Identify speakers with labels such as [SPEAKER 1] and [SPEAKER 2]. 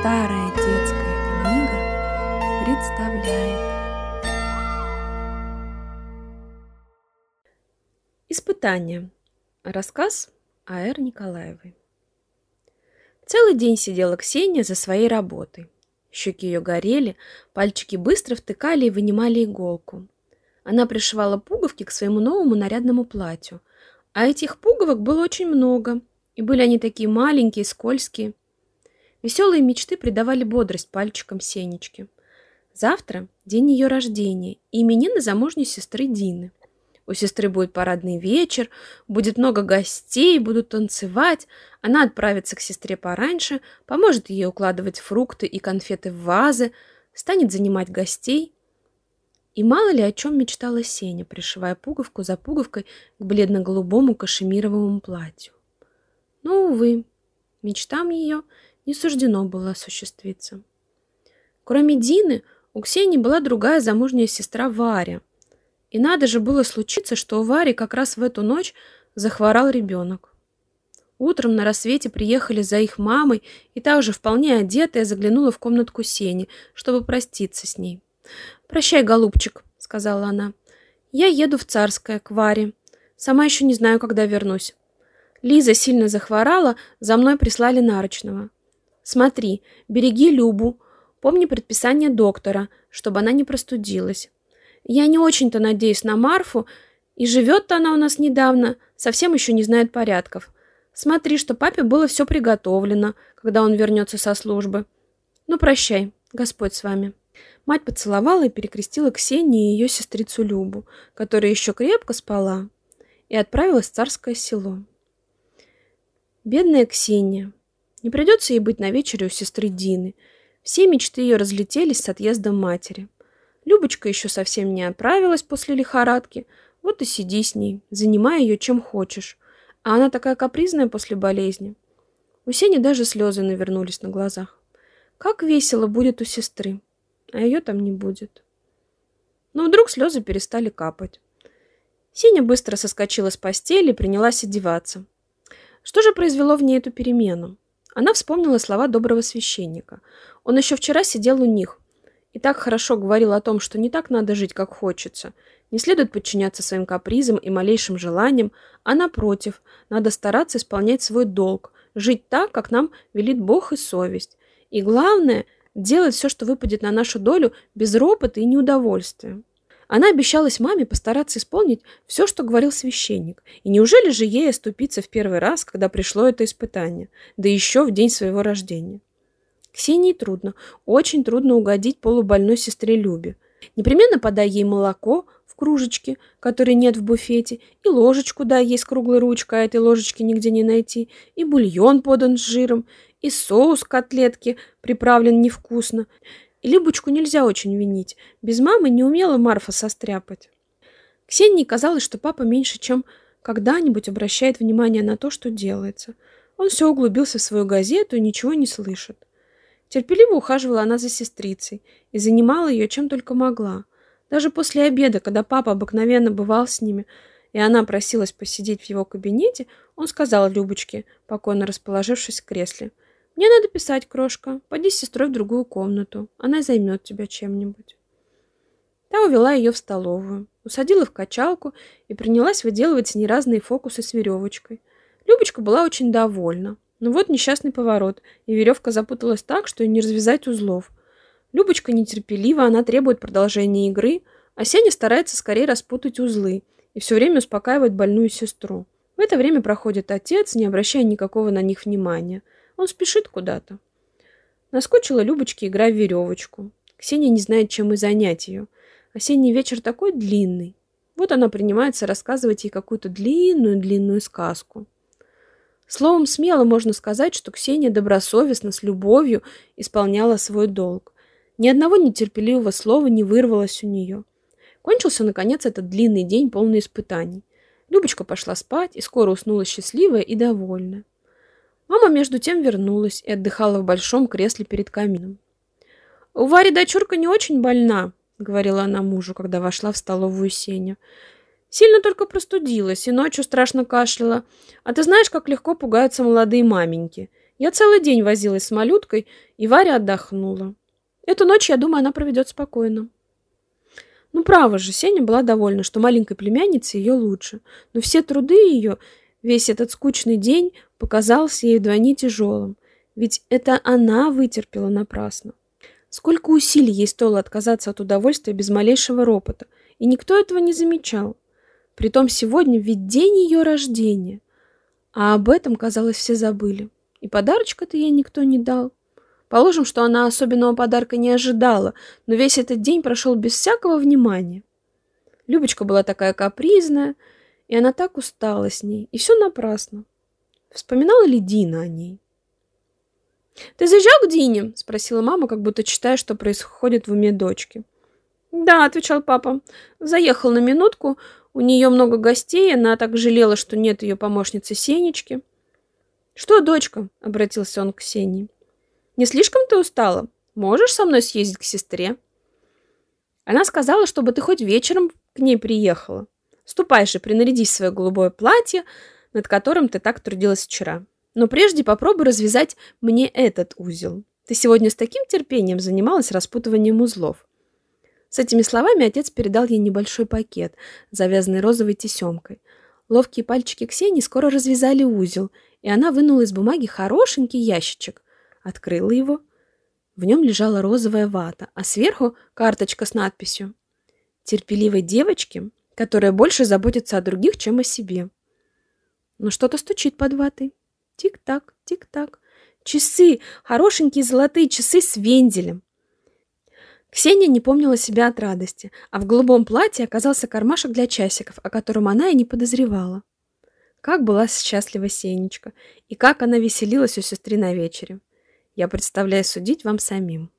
[SPEAKER 1] Старая детская книга представляет Испытание. Рассказ А.Р. Николаевой. Целый день сидела Ксения за своей работой. Щеки ее горели, пальчики быстро втыкали и вынимали иголку. Она пришивала пуговки к своему новому нарядному платью. А этих пуговок было очень много, и были они такие маленькие, скользкие. Веселые мечты придавали бодрость пальчикам Сенечки. Завтра день ее рождения и именины замужней сестры Дины. У сестры будет парадный вечер, будет много гостей, будут танцевать. Она отправится к сестре пораньше, поможет ей укладывать фрукты и конфеты в вазы, станет занимать гостей. И мало ли о чем мечтала Сеня, пришивая пуговку за пуговкой к бледно-голубому кашемировому платью. Но, увы, мечтам ее не суждено было осуществиться. Кроме Дины, у Ксении была другая замужняя сестра Варя. И надо же было случиться, что у Вари как раз в эту ночь захворал ребенок. Утром на рассвете приехали за их мамой, и та уже вполне одетая заглянула в комнатку Сени, чтобы проститься с ней. «Прощай, голубчик», — сказала она. «Я еду в Царское, к Варе. Сама еще не знаю, когда вернусь. Лиза сильно захворала, за мной прислали нарочного. Смотри, береги Любу. Помни предписание доктора, чтобы она не простудилась. Я не очень-то надеюсь на Марфу, и живет-то она у нас недавно, совсем еще не знает порядков. Смотри, что папе было все приготовлено, когда он вернется со службы. Ну, прощай, Господь с вами. Мать поцеловала и перекрестила Ксению и ее сестрицу Любу, которая еще крепко спала, и отправилась в царское село. Бедная Ксения, не придется ей быть на вечере у сестры Дины. Все мечты ее разлетелись с отъездом матери. Любочка еще совсем не отправилась после лихорадки. Вот и сиди с ней, занимай ее чем хочешь. А она такая капризная после болезни. У Сени даже слезы навернулись на глазах. Как весело будет у сестры, а ее там не будет. Но вдруг слезы перестали капать. Сеня быстро соскочила с постели и принялась одеваться. Что же произвело в ней эту перемену? Она вспомнила слова доброго священника. Он еще вчера сидел у них и так хорошо говорил о том, что не так надо жить, как хочется. Не следует подчиняться своим капризам и малейшим желаниям, а напротив, надо стараться исполнять свой долг, жить так, как нам велит Бог и совесть. И главное, делать все, что выпадет на нашу долю, без ропота и неудовольствия. Она обещалась маме постараться исполнить все, что говорил священник. И неужели же ей оступиться в первый раз, когда пришло это испытание, да еще в день своего рождения? Ксении трудно, очень трудно угодить полубольной сестре Любе. Непременно подай ей молоко в кружечке, которой нет в буфете, и ложечку дай ей с круглой ручкой, а этой ложечки нигде не найти, и бульон подан с жиром, и соус котлетки приправлен невкусно, Любочку нельзя очень винить. Без мамы не умела Марфа состряпать. Ксении казалось, что папа меньше, чем когда-нибудь обращает внимание на то, что делается. Он все углубился в свою газету и ничего не слышит. Терпеливо ухаживала она за сестрицей и занимала ее чем только могла. Даже после обеда, когда папа обыкновенно бывал с ними, и она просилась посидеть в его кабинете, он сказал Любочке, покойно расположившись в кресле – мне надо писать, крошка. Пойди с сестрой в другую комнату. Она займет тебя чем-нибудь. Та увела ее в столовую, усадила в качалку и принялась выделывать с ней разные фокусы с веревочкой. Любочка была очень довольна. Но вот несчастный поворот, и веревка запуталась так, что и не развязать узлов. Любочка нетерпелива, она требует продолжения игры, а Сеня старается скорее распутать узлы и все время успокаивает больную сестру. В это время проходит отец, не обращая никакого на них внимания – он спешит куда-то. Наскочила Любочке, играя в веревочку. Ксения не знает, чем и занять ее. Осенний вечер такой длинный. Вот она принимается рассказывать ей какую-то длинную-длинную сказку. Словом, смело можно сказать, что Ксения добросовестно, с любовью исполняла свой долг. Ни одного нетерпеливого слова не вырвалось у нее. Кончился, наконец, этот длинный день, полный испытаний. Любочка пошла спать и скоро уснула счастливая и довольная. Мама между тем вернулась и отдыхала в большом кресле перед камином. «У Вари дочурка не очень больна», — говорила она мужу, когда вошла в столовую Сеня. «Сильно только простудилась и ночью страшно кашляла. А ты знаешь, как легко пугаются молодые маменьки. Я целый день возилась с малюткой, и Варя отдохнула. Эту ночь, я думаю, она проведет спокойно. Ну, право же, Сеня была довольна, что маленькой племяннице ее лучше. Но все труды ее, весь этот скучный день показался ей вдвойне тяжелым. Ведь это она вытерпела напрасно. Сколько усилий ей стоило отказаться от удовольствия без малейшего ропота, и никто этого не замечал. Притом сегодня ведь день ее рождения. А об этом, казалось, все забыли. И подарочка-то ей никто не дал. Положим, что она особенного подарка не ожидала, но весь этот день прошел без всякого внимания. Любочка была такая капризная, и она так устала с ней, и все напрасно. Вспоминала ли Дина о ней? «Ты заезжал к Дине?» – спросила мама, как будто читая, что происходит в уме дочки. «Да», – отвечал папа. «Заехал на минутку. У нее много гостей, она так жалела, что нет ее помощницы Сенечки». «Что, дочка?» – обратился он к Сене. «Не слишком ты устала? Можешь со мной съездить к сестре?» Она сказала, чтобы ты хоть вечером к ней приехала. Ступай же, принарядись в свое голубое платье, над которым ты так трудилась вчера. Но прежде попробуй развязать мне этот узел. Ты сегодня с таким терпением занималась распутыванием узлов. С этими словами отец передал ей небольшой пакет, завязанный розовой тесемкой. Ловкие пальчики Ксении скоро развязали узел, и она вынула из бумаги хорошенький ящичек. Открыла его. В нем лежала розовая вата, а сверху карточка с надписью «Терпеливой девочке, которая больше заботится о других, чем о себе». Но что-то стучит под ватой. Тик-так, тик-так. Часы, хорошенькие золотые часы с вензелем. Ксения не помнила себя от радости, а в голубом платье оказался кармашек для часиков, о котором она и не подозревала. Как была счастлива Сенечка, и как она веселилась у сестры на вечере. Я представляю судить вам самим.